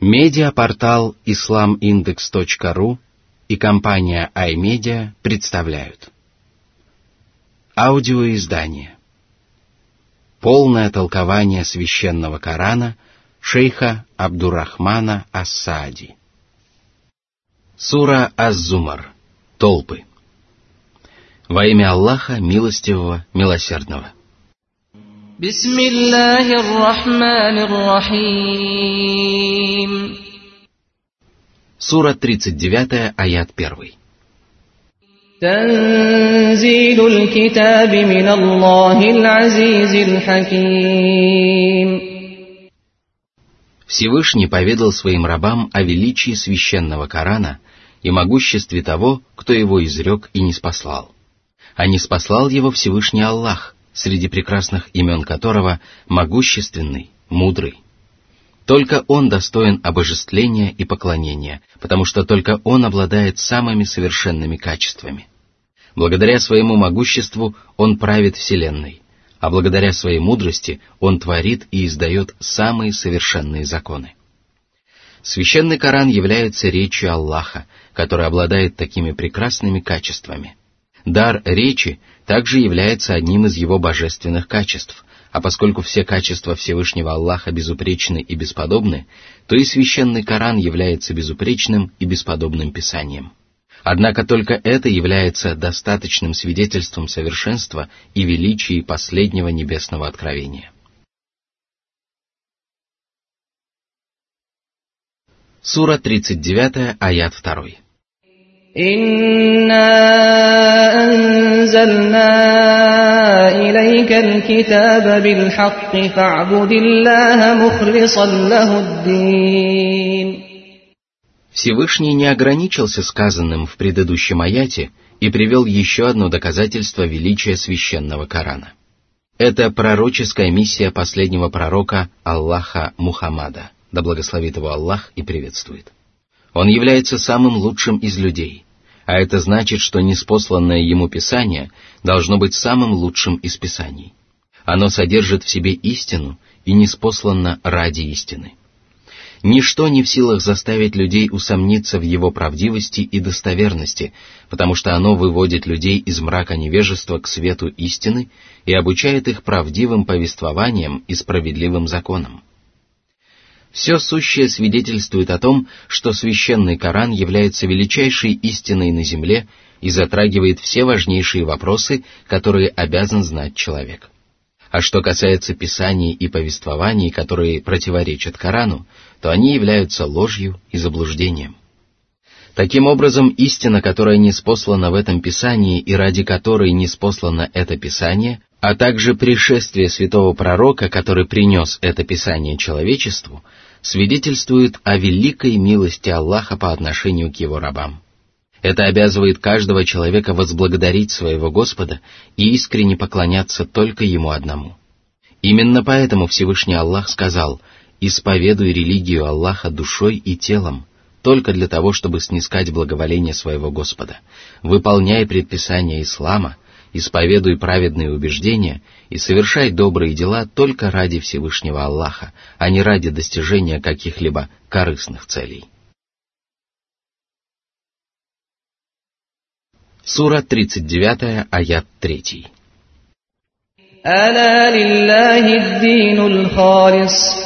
Медиапортал islamindex.ru и компания iMedia представляют. Аудиоиздание. Полное толкование священного Корана шейха Абдурахмана Ассади. Сура Аз-Зумар. Толпы. Во имя Аллаха, милостивого, милосердного – بسم الله الرحمن الرحيم Сура 39, аят 1. تنزيل الكتاب من الله العزيز الحكيم Всевышний поведал своим рабам о величии священного Корана и могуществе того, кто его изрек и не спаслал. А не спаслал его Всевышний Аллах – среди прекрасных имен которого могущественный, мудрый. Только Он достоин обожествления и поклонения, потому что только Он обладает самыми совершенными качествами. Благодаря своему могуществу Он правит Вселенной, а благодаря своей мудрости Он творит и издает самые совершенные законы. Священный Коран является речью Аллаха, который обладает такими прекрасными качествами. Дар речи также является одним из его божественных качеств, а поскольку все качества Всевышнего Аллаха безупречны и бесподобны, то и священный Коран является безупречным и бесподобным писанием. Однако только это является достаточным свидетельством совершенства и величия последнего небесного откровения. Сура 39, аят 2. إنا أنزلنا إليك الكتاب بالحق فاعبد الله مخلصا له الدين Всевышний не ограничился сказанным в предыдущем аяте и привел еще одно доказательство величия священного Корана. Это пророческая миссия последнего пророка Аллаха Мухаммада, да благословит его Аллах и приветствует. Он является самым лучшим из людей, а это значит, что неспосланное ему Писание должно быть самым лучшим из Писаний. Оно содержит в себе истину и неспослано ради истины. Ничто не в силах заставить людей усомниться в его правдивости и достоверности, потому что оно выводит людей из мрака невежества к свету истины и обучает их правдивым повествованиям и справедливым законам. Все сущее свидетельствует о том, что священный Коран является величайшей истиной на земле и затрагивает все важнейшие вопросы, которые обязан знать человек. А что касается писаний и повествований, которые противоречат Корану, то они являются ложью и заблуждением. Таким образом, истина, которая не спослана в этом Писании и ради которой не спослано это Писание, а также пришествие святого пророка, который принес это Писание человечеству, свидетельствует о великой милости Аллаха по отношению к его рабам. Это обязывает каждого человека возблагодарить своего Господа и искренне поклоняться только Ему одному. Именно поэтому Всевышний Аллах сказал «Исповедуй религию Аллаха душой и телом, только для того, чтобы снискать благоволение своего Господа. Выполняй предписания Ислама – исповедуй праведные убеждения и совершай добрые дела только ради Всевышнего Аллаха, а не ради достижения каких-либо корыстных целей. Сура 39, аят 3. ألا لله الدين الخالص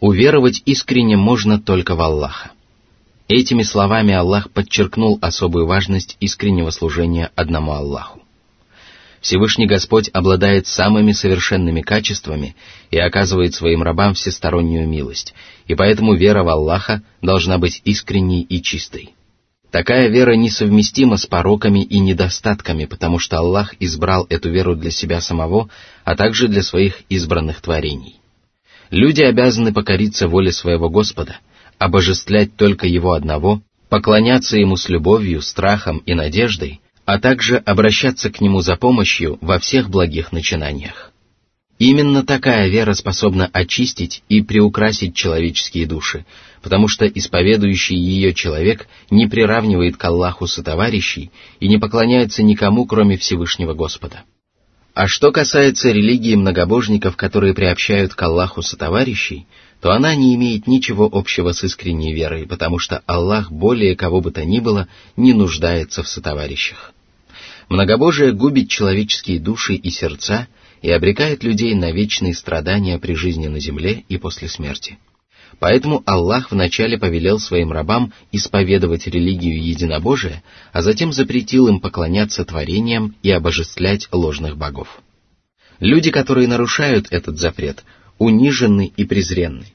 Уверовать искренне можно только в Аллаха. Этими словами Аллах подчеркнул особую важность искреннего служения одному Аллаху. Всевышний Господь обладает самыми совершенными качествами и оказывает своим рабам всестороннюю милость, и поэтому вера в Аллаха должна быть искренней и чистой. Такая вера несовместима с пороками и недостатками, потому что Аллах избрал эту веру для себя самого, а также для своих избранных творений. Люди обязаны покориться воле своего Господа, обожествлять только Его одного, поклоняться Ему с любовью, страхом и надеждой, а также обращаться к Нему за помощью во всех благих начинаниях. Именно такая вера способна очистить и приукрасить человеческие души, потому что исповедующий ее человек не приравнивает к Аллаху сотоварищей и не поклоняется никому, кроме Всевышнего Господа. А что касается религии многобожников, которые приобщают к Аллаху сотоварищей, то она не имеет ничего общего с искренней верой, потому что Аллах более кого бы то ни было не нуждается в сотоварищах. Многобожие губит человеческие души и сердца и обрекает людей на вечные страдания при жизни на земле и после смерти. Поэтому Аллах вначале повелел своим рабам исповедовать религию единобожия, а затем запретил им поклоняться творениям и обожествлять ложных богов. Люди, которые нарушают этот запрет, унижены и презренны.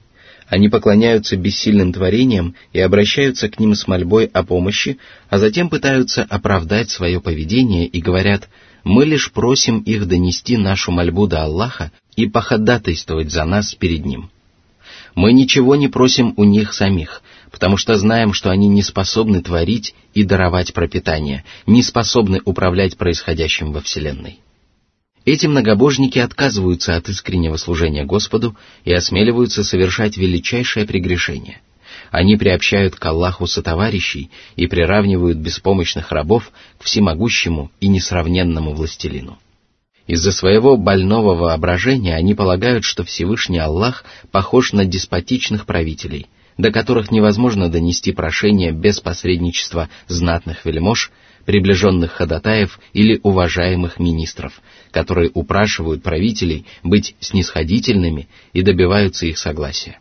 Они поклоняются бессильным творениям и обращаются к ним с мольбой о помощи, а затем пытаются оправдать свое поведение и говорят, мы лишь просим их донести нашу мольбу до Аллаха и походатайствовать за нас перед Ним. Мы ничего не просим у них самих, потому что знаем, что они не способны творить и даровать пропитание, не способны управлять происходящим во Вселенной. Эти многобожники отказываются от искреннего служения Господу и осмеливаются совершать величайшее прегрешение. Они приобщают к Аллаху сотоварищей и приравнивают беспомощных рабов к всемогущему и несравненному властелину. Из-за своего больного воображения они полагают, что Всевышний Аллах похож на деспотичных правителей, до которых невозможно донести прошение без посредничества знатных вельмож приближенных ходатаев или уважаемых министров, которые упрашивают правителей быть снисходительными и добиваются их согласия.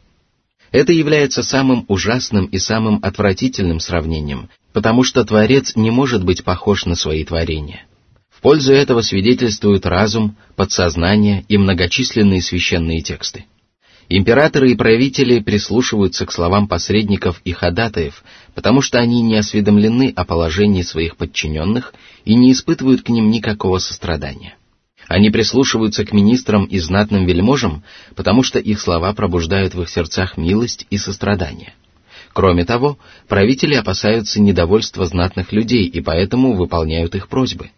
Это является самым ужасным и самым отвратительным сравнением, потому что Творец не может быть похож на свои творения. Пользу этого свидетельствуют разум, подсознание и многочисленные священные тексты. Императоры и правители прислушиваются к словам посредников и ходатаев, потому что они не осведомлены о положении своих подчиненных и не испытывают к ним никакого сострадания. Они прислушиваются к министрам и знатным вельможам, потому что их слова пробуждают в их сердцах милость и сострадание. Кроме того, правители опасаются недовольства знатных людей и поэтому выполняют их просьбы.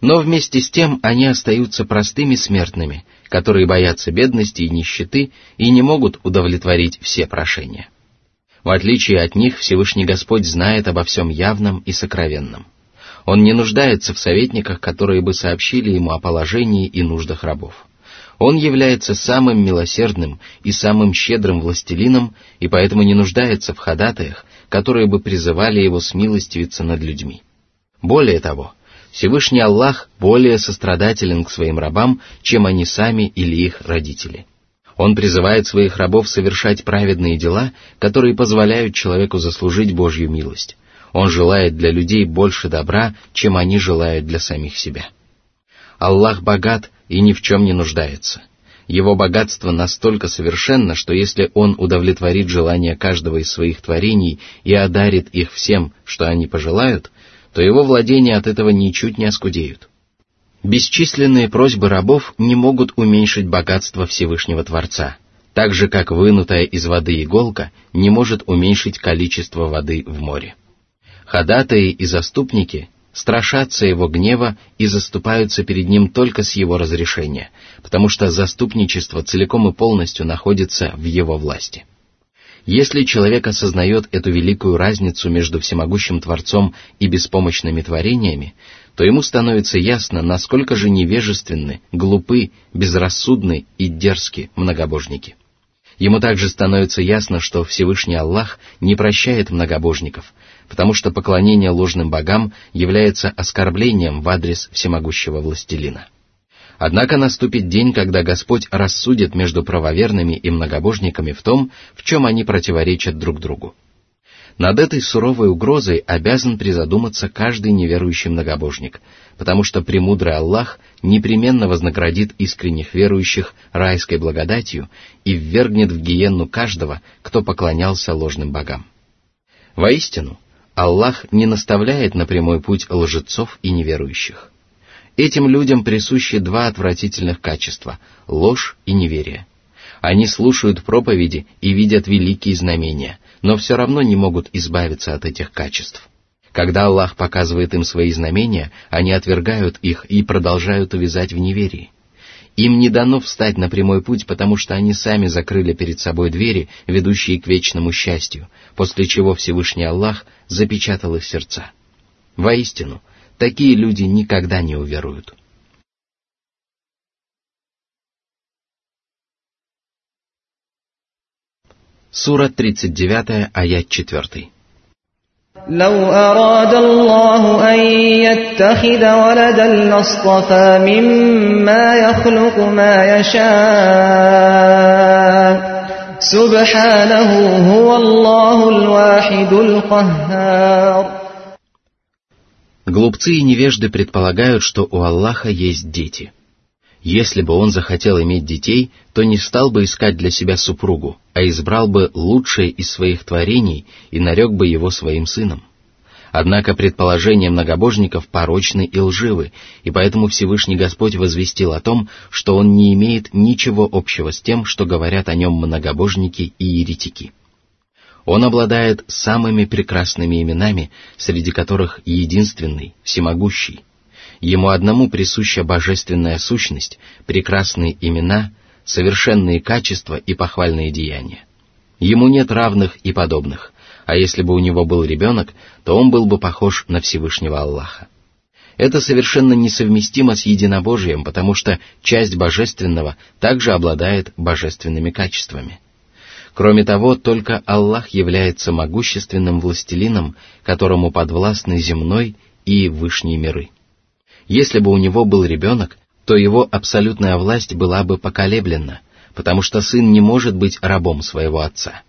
Но вместе с тем они остаются простыми смертными, которые боятся бедности и нищеты и не могут удовлетворить все прошения. В отличие от них Всевышний Господь знает обо всем явном и сокровенном. Он не нуждается в советниках, которые бы сообщили ему о положении и нуждах рабов. Он является самым милосердным и самым щедрым властелином, и поэтому не нуждается в ходатаях, которые бы призывали его смилостивиться над людьми. Более того, Всевышний Аллах более сострадателен к своим рабам, чем они сами или их родители. Он призывает своих рабов совершать праведные дела, которые позволяют человеку заслужить Божью милость. Он желает для людей больше добра, чем они желают для самих себя. Аллах богат и ни в чем не нуждается. Его богатство настолько совершенно, что если Он удовлетворит желания каждого из своих творений и одарит их всем, что они пожелают, то его владения от этого ничуть не оскудеют. Бесчисленные просьбы рабов не могут уменьшить богатство Всевышнего Творца, так же как вынутая из воды иголка не может уменьшить количество воды в море. Ходатаи и заступники страшатся его гнева и заступаются перед ним только с его разрешения, потому что заступничество целиком и полностью находится в его власти. Если человек осознает эту великую разницу между всемогущим Творцом и беспомощными творениями, то ему становится ясно, насколько же невежественны, глупы, безрассудны и дерзки многобожники. Ему также становится ясно, что Всевышний Аллах не прощает многобожников, потому что поклонение ложным богам является оскорблением в адрес всемогущего властелина. Однако наступит день, когда Господь рассудит между правоверными и многобожниками в том, в чем они противоречат друг другу. Над этой суровой угрозой обязан призадуматься каждый неверующий многобожник, потому что премудрый Аллах непременно вознаградит искренних верующих райской благодатью и ввергнет в гиенну каждого, кто поклонялся ложным богам. Воистину, Аллах не наставляет на прямой путь лжецов и неверующих. Этим людям присущи два отвратительных качества – ложь и неверие. Они слушают проповеди и видят великие знамения, но все равно не могут избавиться от этих качеств. Когда Аллах показывает им свои знамения, они отвергают их и продолжают увязать в неверии. Им не дано встать на прямой путь, потому что они сами закрыли перед собой двери, ведущие к вечному счастью, после чего Всевышний Аллах запечатал их сердца. Воистину, такие люди никогда не уверуют. Сура 39, аят 4. لو أراد الله أن يتخذ ولدا لاصطفى مما يخلق ما يشاء سبحانه هو الله الواحد القهار Глупцы и невежды предполагают, что у Аллаха есть дети – если бы он захотел иметь детей, то не стал бы искать для себя супругу, а избрал бы лучшее из своих творений и нарек бы его своим сыном. Однако предположения многобожников порочны и лживы, и поэтому Всевышний Господь возвестил о том, что он не имеет ничего общего с тем, что говорят о нем многобожники и еретики. Он обладает самыми прекрасными именами, среди которых единственный, всемогущий, Ему одному присуща божественная сущность, прекрасные имена, совершенные качества и похвальные деяния. Ему нет равных и подобных, а если бы у него был ребенок, то он был бы похож на Всевышнего Аллаха. Это совершенно несовместимо с единобожием, потому что часть божественного также обладает божественными качествами. Кроме того, только Аллах является могущественным властелином, которому подвластны земной и вышние миры. Если бы у него был ребенок, то его абсолютная власть была бы поколеблена, потому что сын не может быть рабом своего отца.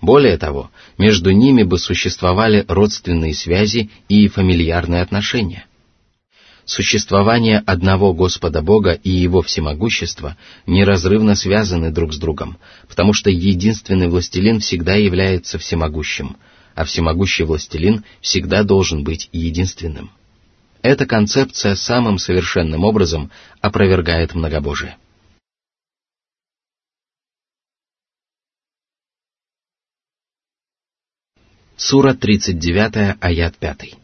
Более того, между ними бы существовали родственные связи и фамильярные отношения. Существование одного Господа Бога и Его всемогущество неразрывно связаны друг с другом, потому что единственный властелин всегда является всемогущим, а всемогущий властелин всегда должен быть единственным. Эта концепция самым совершенным образом опровергает многобожие. Сура 39, аят 5.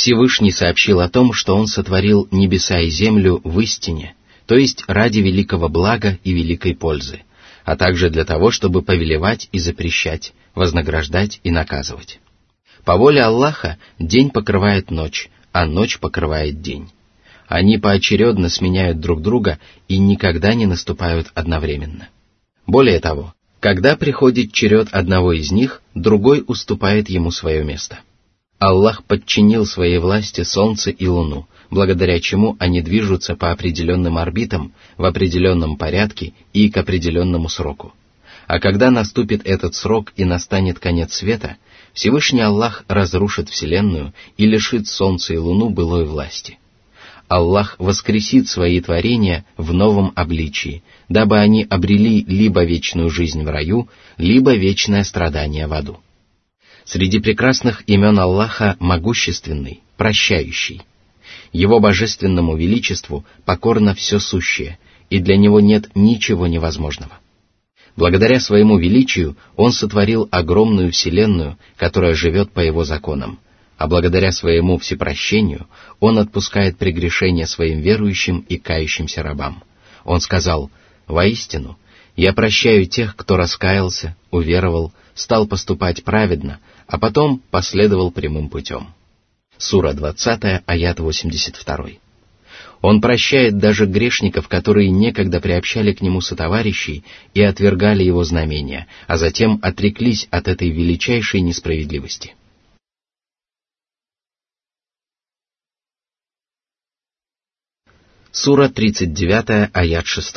Всевышний сообщил о том, что Он сотворил небеса и землю в истине, то есть ради великого блага и великой пользы, а также для того, чтобы повелевать и запрещать, вознаграждать и наказывать. По воле Аллаха день покрывает ночь, а ночь покрывает день. Они поочередно сменяют друг друга и никогда не наступают одновременно. Более того, когда приходит черед одного из них, другой уступает ему свое место. Аллах подчинил своей власти Солнце и Луну, благодаря чему они движутся по определенным орбитам, в определенном порядке и к определенному сроку. А когда наступит этот срок и настанет конец света, Всевышний Аллах разрушит Вселенную и лишит Солнца и Луну былой власти. Аллах воскресит свои творения в новом обличии, дабы они обрели либо вечную жизнь в раю, либо вечное страдание в аду. Среди прекрасных имен Аллаха могущественный, прощающий. Его божественному величеству покорно все сущее, и для него нет ничего невозможного. Благодаря своему величию он сотворил огромную вселенную, которая живет по его законам – а благодаря своему всепрощению Он отпускает прегрешения своим верующим и кающимся рабам. Он сказал, «Воистину, я прощаю тех, кто раскаялся, уверовал, стал поступать праведно, а потом последовал прямым путем». Сура 20, аят 82. Он прощает даже грешников, которые некогда приобщали к нему сотоварищей и отвергали его знамения, а затем отреклись от этой величайшей несправедливости. Сура 39, аят 6.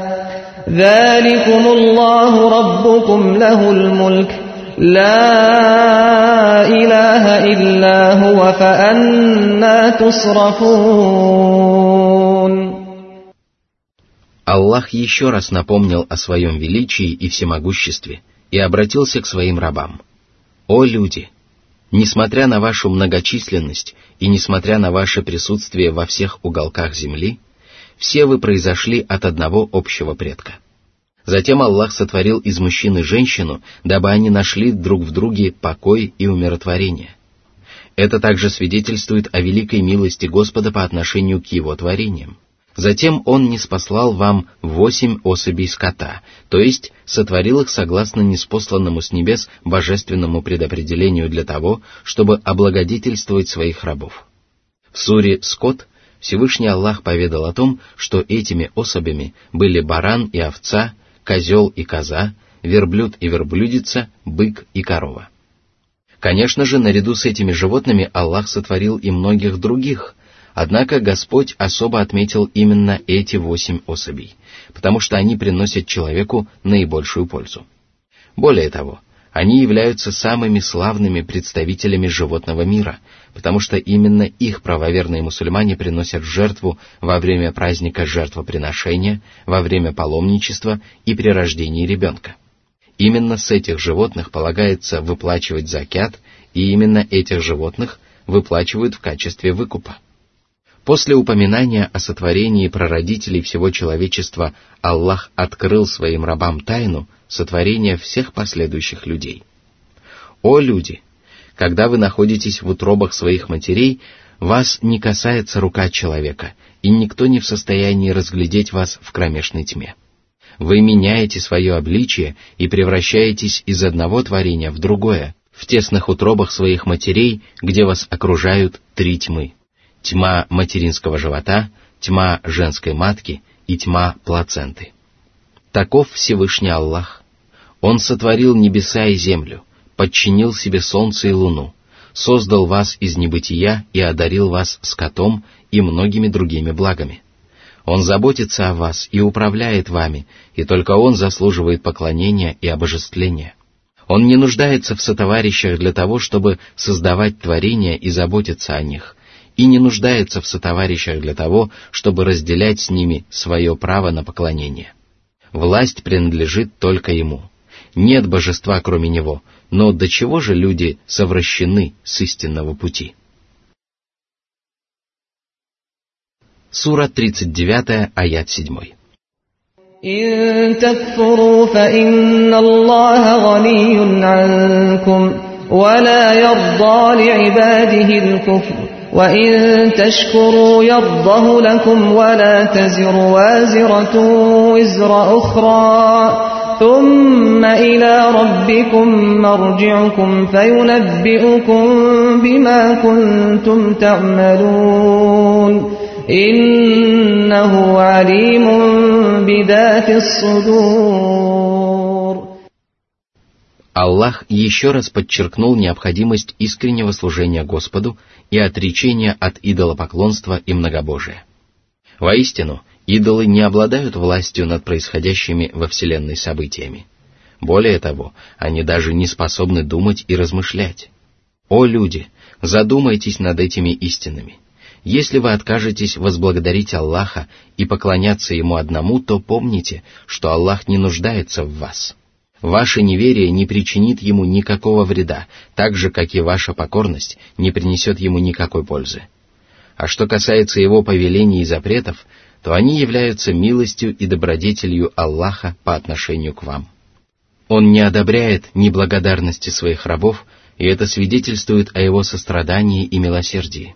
ذلكم الله ربكم له الملك لا إله إلا هو فأنا تصرفون Аллах еще раз напомнил о своем величии и всемогуществе и обратился к своим рабам. «О люди! Несмотря на вашу многочисленность и несмотря на ваше присутствие во всех уголках земли, все вы произошли от одного общего предка. Затем Аллах сотворил из мужчины женщину, дабы они нашли друг в друге покой и умиротворение. Это также свидетельствует о великой милости Господа по отношению к его творениям. Затем Он не спаслал вам восемь особей скота, то есть сотворил их согласно неспосланному с небес божественному предопределению для того, чтобы облагодетельствовать своих рабов. В суре «Скот» Всевышний Аллах поведал о том, что этими особями были баран и овца, козел и коза, верблюд и верблюдица, бык и корова. Конечно же, наряду с этими животными Аллах сотворил и многих других, однако Господь особо отметил именно эти восемь особей, потому что они приносят человеку наибольшую пользу. Более того, они являются самыми славными представителями животного мира, потому что именно их правоверные мусульмане приносят жертву во время праздника жертвоприношения, во время паломничества и при рождении ребенка. Именно с этих животных полагается выплачивать закят, и именно этих животных выплачивают в качестве выкупа. После упоминания о сотворении прародителей всего человечества Аллах открыл своим рабам тайну сотворения всех последующих людей. О люди! Когда вы находитесь в утробах своих матерей, вас не касается рука человека, и никто не в состоянии разглядеть вас в кромешной тьме. Вы меняете свое обличие и превращаетесь из одного творения в другое, в тесных утробах своих матерей, где вас окружают три тьмы тьма материнского живота, тьма женской матки и тьма плаценты. Таков Всевышний Аллах. Он сотворил небеса и землю, подчинил себе солнце и луну, создал вас из небытия и одарил вас скотом и многими другими благами. Он заботится о вас и управляет вами, и только Он заслуживает поклонения и обожествления. Он не нуждается в сотоварищах для того, чтобы создавать творения и заботиться о них, и не нуждается в сотоварищах для того, чтобы разделять с ними свое право на поклонение. Власть принадлежит только ему Нет божества, кроме него, но до чего же люди совращены с истинного пути? Сура 39, аят 7. إن تكفروا فإن الله غني عنكم ولا يرضى لعباده الكفر وإن تشكروا يرضه لكم ولا تزر وازرة وزر أخرى ثم إلى ربكم مرجعكم فينبئكم بما كنتم تعملون إنه عليم بذات الصدور Аллах еще раз подчеркнул необходимость искреннего служения Господу и отречения от идолопоклонства и многобожия. Воистину, идолы не обладают властью над происходящими во Вселенной событиями. Более того, они даже не способны думать и размышлять. О люди, задумайтесь над этими истинами. Если вы откажетесь возблагодарить Аллаха и поклоняться Ему одному, то помните, что Аллах не нуждается в вас – Ваше неверие не причинит ему никакого вреда, так же, как и ваша покорность не принесет ему никакой пользы. А что касается его повелений и запретов, то они являются милостью и добродетелью Аллаха по отношению к вам. Он не одобряет неблагодарности своих рабов, и это свидетельствует о его сострадании и милосердии.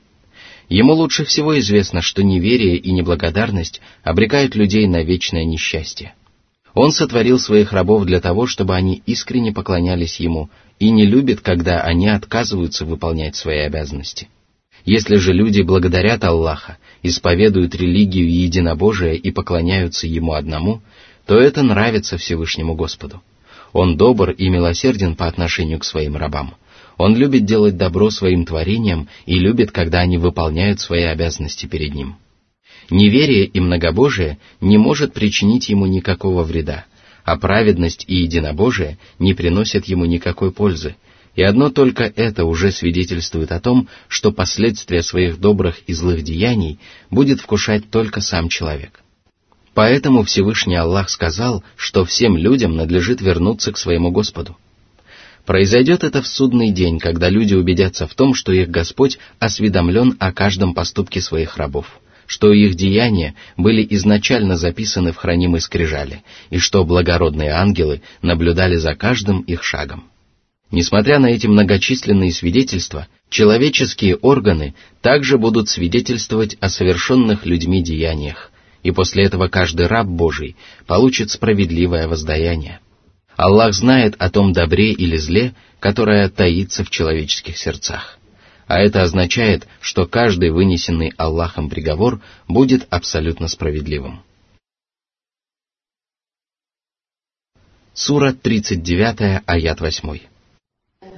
Ему лучше всего известно, что неверие и неблагодарность обрекают людей на вечное несчастье. Он сотворил своих рабов для того, чтобы они искренне поклонялись Ему и не любит, когда они отказываются выполнять свои обязанности. Если же люди благодарят Аллаха, исповедуют религию и единобожие и поклоняются Ему одному, то это нравится Всевышнему Господу. Он добр и милосерден по отношению к своим рабам. Он любит делать добро своим творениям и любит, когда они выполняют свои обязанности перед Ним. Неверие и многобожие не может причинить ему никакого вреда, а праведность и единобожие не приносят ему никакой пользы, и одно только это уже свидетельствует о том, что последствия своих добрых и злых деяний будет вкушать только сам человек. Поэтому Всевышний Аллах сказал, что всем людям надлежит вернуться к своему Господу. Произойдет это в судный день, когда люди убедятся в том, что их Господь осведомлен о каждом поступке своих рабов что их деяния были изначально записаны в хранимой скрижали, и что благородные ангелы наблюдали за каждым их шагом. Несмотря на эти многочисленные свидетельства, человеческие органы также будут свидетельствовать о совершенных людьми деяниях, и после этого каждый раб Божий получит справедливое воздаяние. Аллах знает о том добре или зле, которое таится в человеческих сердцах а это означает, что каждый вынесенный Аллахом приговор будет абсолютно справедливым. Сура 39, аят 8.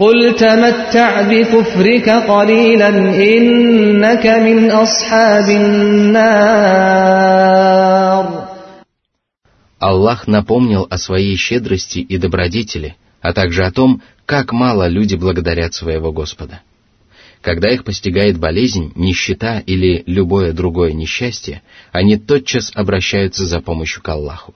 قل تمتع بكفرك قليلا إنك من أصحاب النار Аллах напомнил о своей щедрости и добродетели, а также о том, как мало люди благодарят своего Господа. Когда их постигает болезнь, нищета или любое другое несчастье, они тотчас обращаются за помощью к Аллаху.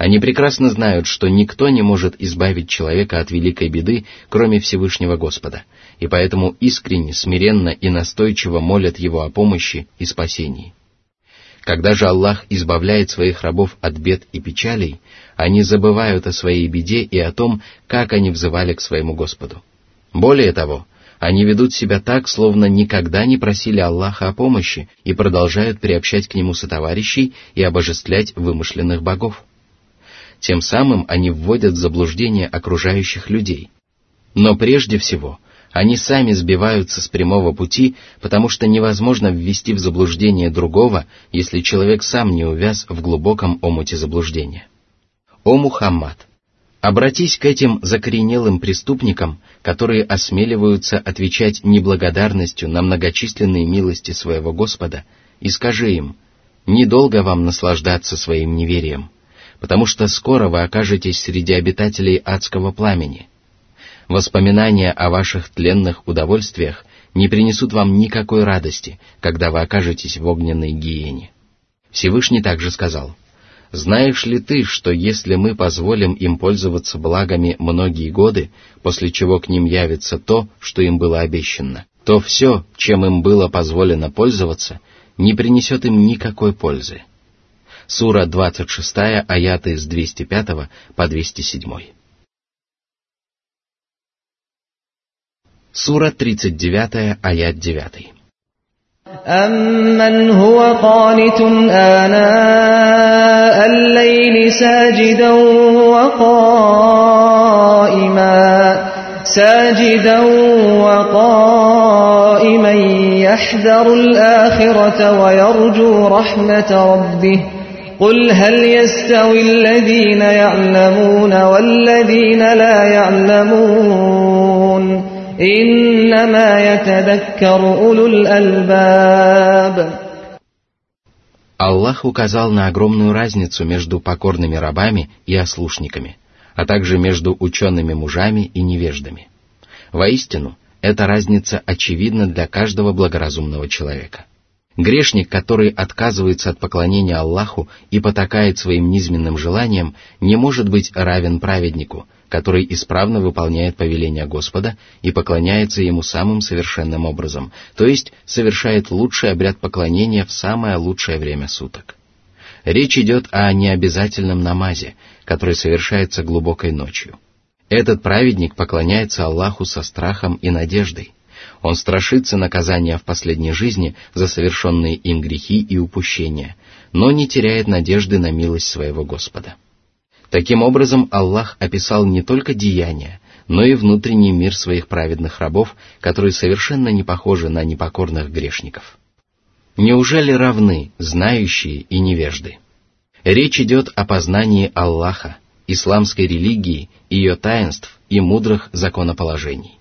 Они прекрасно знают, что никто не может избавить человека от великой беды, кроме Всевышнего Господа, и поэтому искренне, смиренно и настойчиво молят Его о помощи и спасении. Когда же Аллах избавляет своих рабов от бед и печалей, они забывают о своей беде и о том, как они взывали к своему Господу. Более того, они ведут себя так, словно никогда не просили Аллаха о помощи и продолжают приобщать к Нему сотоварищей и обожествлять вымышленных богов. Тем самым они вводят в заблуждение окружающих людей. Но прежде всего, они сами сбиваются с прямого пути, потому что невозможно ввести в заблуждение другого, если человек сам не увяз в глубоком омуте заблуждения. О Мухаммад! Обратись к этим закоренелым преступникам, которые осмеливаются отвечать неблагодарностью на многочисленные милости своего Господа, и скажи им, недолго вам наслаждаться своим неверием, потому что скоро вы окажетесь среди обитателей адского пламени. Воспоминания о ваших тленных удовольствиях не принесут вам никакой радости, когда вы окажетесь в огненной гиене. Всевышний также сказал — знаешь ли ты, что если мы позволим им пользоваться благами многие годы, после чего к ним явится то, что им было обещано, то все, чем им было позволено пользоваться, не принесет им никакой пользы. Сура 26, аяты с 205 по 207. Сура 39, аят 9. أمن هو قانت آناء الليل ساجدا وقائما ساجدا وقائما يحذر الآخرة ويرجو رحمة ربه قل هل يستوي الذين يعلمون والذين لا يعلمون Аллах указал на огромную разницу между покорными рабами и ослушниками, а также между учеными мужами и невеждами. Воистину, эта разница очевидна для каждого благоразумного человека. Грешник, который отказывается от поклонения Аллаху и потакает своим низменным желаниям, не может быть равен праведнику, который исправно выполняет повеления Господа и поклоняется Ему самым совершенным образом, то есть совершает лучший обряд поклонения в самое лучшее время суток. Речь идет о необязательном намазе, который совершается глубокой ночью. Этот праведник поклоняется Аллаху со страхом и надеждой. Он страшится наказания в последней жизни за совершенные им грехи и упущения, но не теряет надежды на милость своего Господа. Таким образом, Аллах описал не только деяния, но и внутренний мир своих праведных рабов, которые совершенно не похожи на непокорных грешников. Неужели равны знающие и невежды? Речь идет о познании Аллаха, исламской религии, ее таинств и мудрых законоположений.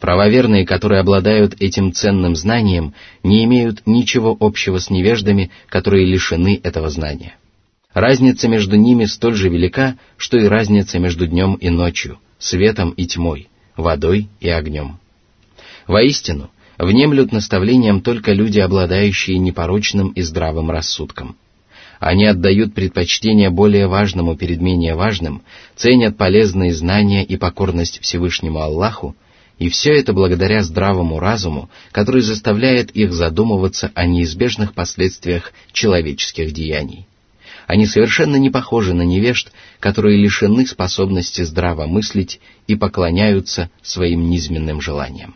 Правоверные, которые обладают этим ценным знанием, не имеют ничего общего с невеждами, которые лишены этого знания. Разница между ними столь же велика, что и разница между днем и ночью, светом и тьмой, водой и огнем. Воистину, внемлют наставлениям только люди, обладающие непорочным и здравым рассудком. Они отдают предпочтение более важному перед менее важным, ценят полезные знания и покорность Всевышнему Аллаху, и все это благодаря здравому разуму, который заставляет их задумываться о неизбежных последствиях человеческих деяний. Они совершенно не похожи на невежд, которые лишены способности здраво мыслить и поклоняются своим низменным желаниям.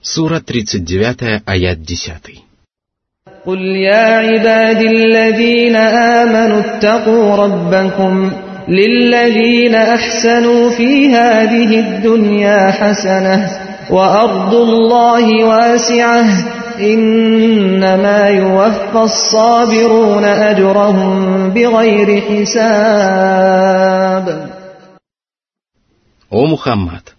Сура 39, аят 10. قل يا عبادي الذين آمنوا اتقوا ربكم للذين أحسنوا في هذه الدنيا حسنة وأرض الله واسعة إنما يوفى الصابرون أجرهم بغير حساب О Мухаммад,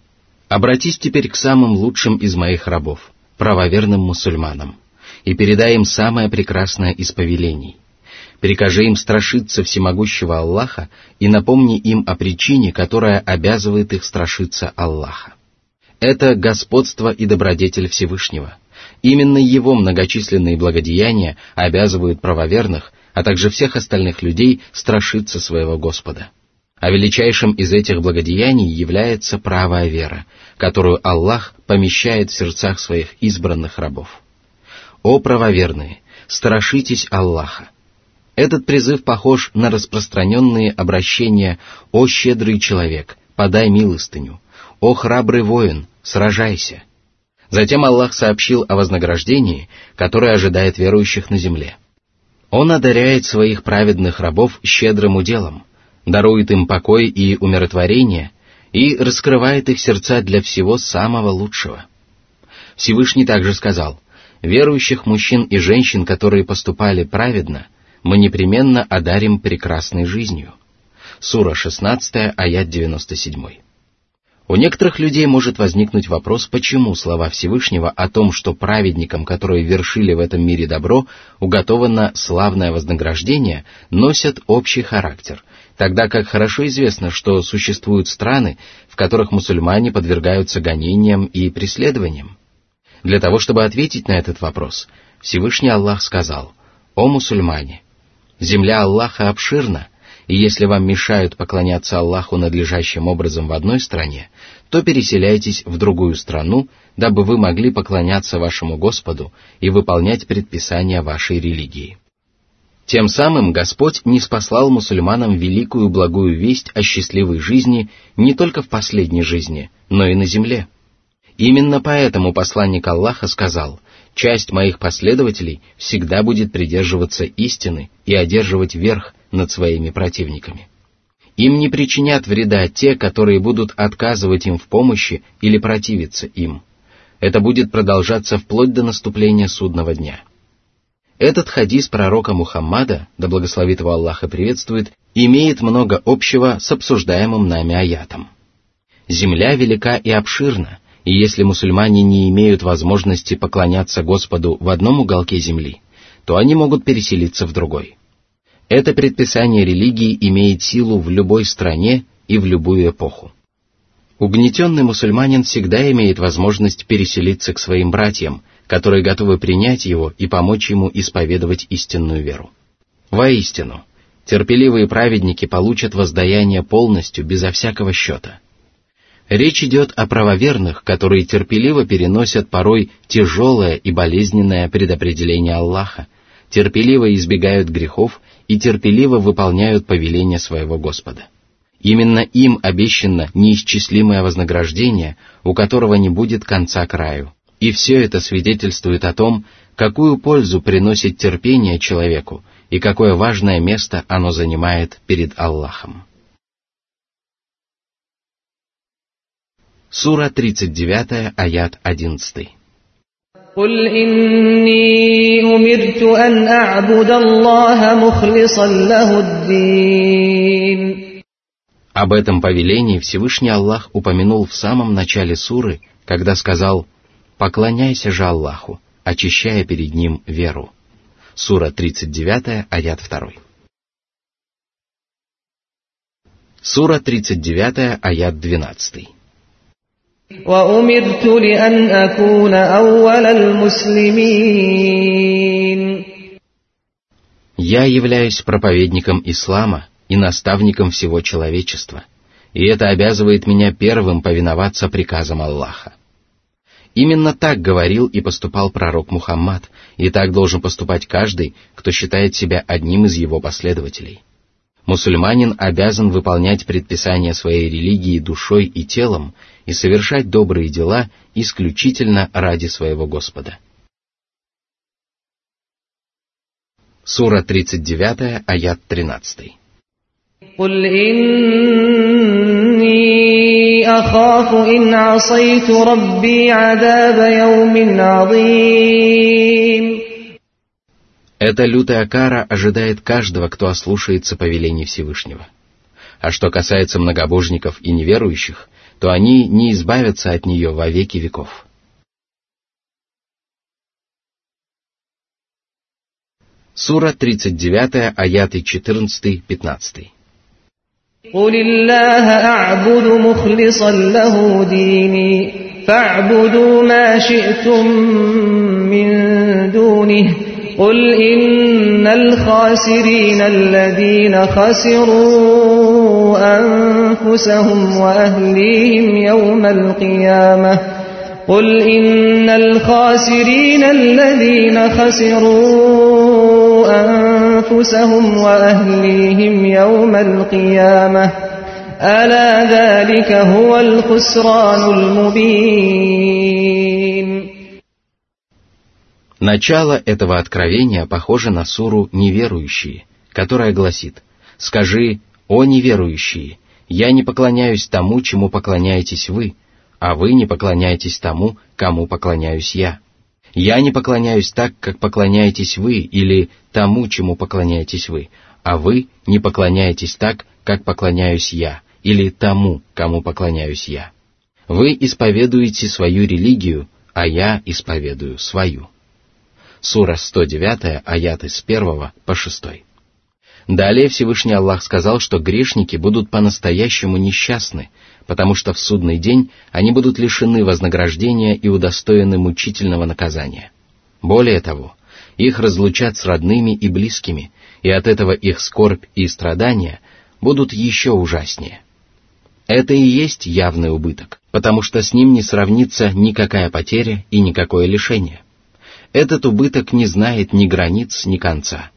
обратись теперь к самым лучшим из моих рабов, правоверным мусульманам, и передай им самое прекрасное из повелений. Прикажи им страшиться всемогущего Аллаха и напомни им о причине, которая обязывает их страшиться Аллаха. Это господство и добродетель Всевышнего. Именно его многочисленные благодеяния обязывают правоверных, а также всех остальных людей страшиться своего Господа. А величайшим из этих благодеяний является правая вера, которую Аллах помещает в сердцах своих избранных рабов. О правоверные, страшитесь Аллаха. Этот призыв похож на распространенные обращения «О щедрый человек, подай милостыню», «О храбрый воин, сражайся». Затем Аллах сообщил о вознаграждении, которое ожидает верующих на земле. Он одаряет своих праведных рабов щедрым уделом, дарует им покой и умиротворение и раскрывает их сердца для всего самого лучшего. Всевышний также сказал, верующих мужчин и женщин, которые поступали праведно, мы непременно одарим прекрасной жизнью. Сура 16, аят 97. У некоторых людей может возникнуть вопрос, почему слова Всевышнего о том, что праведникам, которые вершили в этом мире добро, уготовано славное вознаграждение, носят общий характер, тогда как хорошо известно, что существуют страны, в которых мусульмане подвергаются гонениям и преследованиям. Для того, чтобы ответить на этот вопрос, Всевышний Аллах сказал, «О мусульмане, земля Аллаха обширна, и если вам мешают поклоняться Аллаху надлежащим образом в одной стране, то переселяйтесь в другую страну, дабы вы могли поклоняться вашему Господу и выполнять предписания вашей религии. Тем самым Господь не спаслал мусульманам великую благую весть о счастливой жизни не только в последней жизни, но и на земле. Именно поэтому посланник Аллаха сказал, часть моих последователей всегда будет придерживаться истины и одерживать верх над своими противниками. Им не причинят вреда те, которые будут отказывать им в помощи или противиться им. Это будет продолжаться вплоть до наступления судного дня. Этот хадис пророка Мухаммада, да благословит его Аллах и приветствует, имеет много общего с обсуждаемым нами аятом. Земля велика и обширна, и если мусульмане не имеют возможности поклоняться Господу в одном уголке земли, то они могут переселиться в другой. Это предписание религии имеет силу в любой стране и в любую эпоху. Угнетенный мусульманин всегда имеет возможность переселиться к своим братьям, которые готовы принять его и помочь ему исповедовать истинную веру. Воистину, терпеливые праведники получат воздаяние полностью, безо всякого счета. Речь идет о правоверных, которые терпеливо переносят порой тяжелое и болезненное предопределение Аллаха, терпеливо избегают грехов и терпеливо выполняют повеления своего Господа. Именно им обещано неисчислимое вознаграждение, у которого не будет конца краю. И все это свидетельствует о том, какую пользу приносит терпение человеку и какое важное место оно занимает перед Аллахом. Сура 39, аят 11. قل إني أمرت أن أعبد الله مخلصا له الدين Об этом повелении Всевышний Аллах упомянул в самом начале суры, когда сказал «Поклоняйся же Аллаху, очищая перед Ним веру». Сура 39, аят 2. Сура 39, аят 12. وأمرت لأن أكون أول المسلمين Я являюсь проповедником ислама и наставником всего человечества, и это обязывает меня первым повиноваться приказам Аллаха. Именно так говорил и поступал пророк Мухаммад, и так должен поступать каждый, кто считает себя одним из его последователей. Мусульманин обязан выполнять предписания своей религии душой и телом и совершать добрые дела исключительно ради своего Господа. Сура 39, аят 13. قل إني أخاف إن عصيت ربي عذاب يوم عظيم Эта лютая кара ожидает каждого, кто ослушается повелений Всевышнего. А что касается многобожников и неверующих, то они не избавятся от нее во веки веков. Сура 39, аяты 14-15. قل الله أعبد مخلصا له ديني فاعبدوا ما شئتم من دونه قل إن الخاسرين الذين خسروا أنفسهم وأهليهم يوم القيامة قل إن الخاسرين الذين خسروا أنفسهم وأهليهم يوم القيامة ألا ذلك هو الخسران المبين Начало этого откровения похоже на суру «Неверующие», которая гласит «Скажи, о неверующие, я не поклоняюсь тому, чему поклоняетесь вы, а вы не поклоняетесь тому, кому поклоняюсь я. Я не поклоняюсь так, как поклоняетесь вы, или тому, чему поклоняетесь вы, а вы не поклоняетесь так, как поклоняюсь я, или тому, кому поклоняюсь я. Вы исповедуете свою религию, а я исповедую свою. Сура 109, аяты с 1 по 6. Далее Всевышний Аллах сказал, что грешники будут по-настоящему несчастны, потому что в судный день они будут лишены вознаграждения и удостоены мучительного наказания. Более того, их разлучат с родными и близкими, и от этого их скорбь и страдания будут еще ужаснее. Это и есть явный убыток, потому что с ним не сравнится никакая потеря и никакое лишение – этот убыток не знает ни границ, ни конца.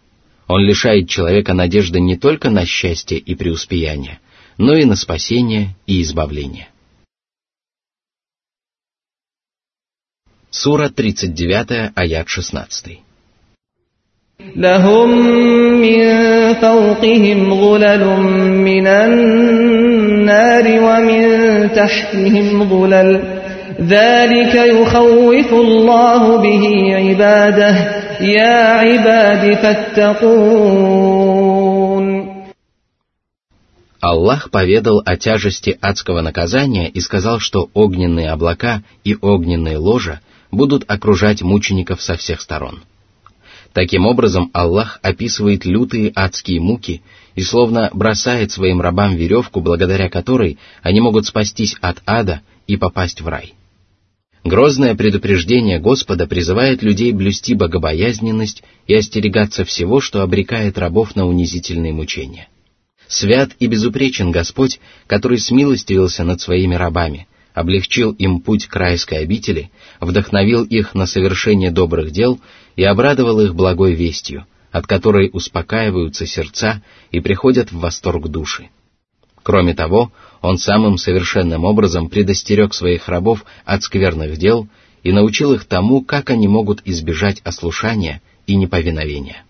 Он лишает человека надежды не только на счастье и преуспеяние, но и на спасение и избавление. Сура 39, аят 16. لهم من فوقهم ظلل من النار ومن تحتهم ظلل ذلك يخوف الله به عباده يا عباد فاتقون Аллах поведал о тяжести адского наказания и сказал, что огненные облака и огненные ложа будут окружать мучеников со всех сторон. Таким образом, Аллах описывает лютые адские муки и словно бросает своим рабам веревку, благодаря которой они могут спастись от ада и попасть в рай. Грозное предупреждение Господа призывает людей блюсти богобоязненность и остерегаться всего, что обрекает рабов на унизительные мучения. Свят и безупречен Господь, который смилостивился над своими рабами, облегчил им путь к райской обители, вдохновил их на совершение добрых дел и обрадовал их благой вестью, от которой успокаиваются сердца и приходят в восторг души. Кроме того, он самым совершенным образом предостерег своих рабов от скверных дел и научил их тому, как они могут избежать ослушания и неповиновения.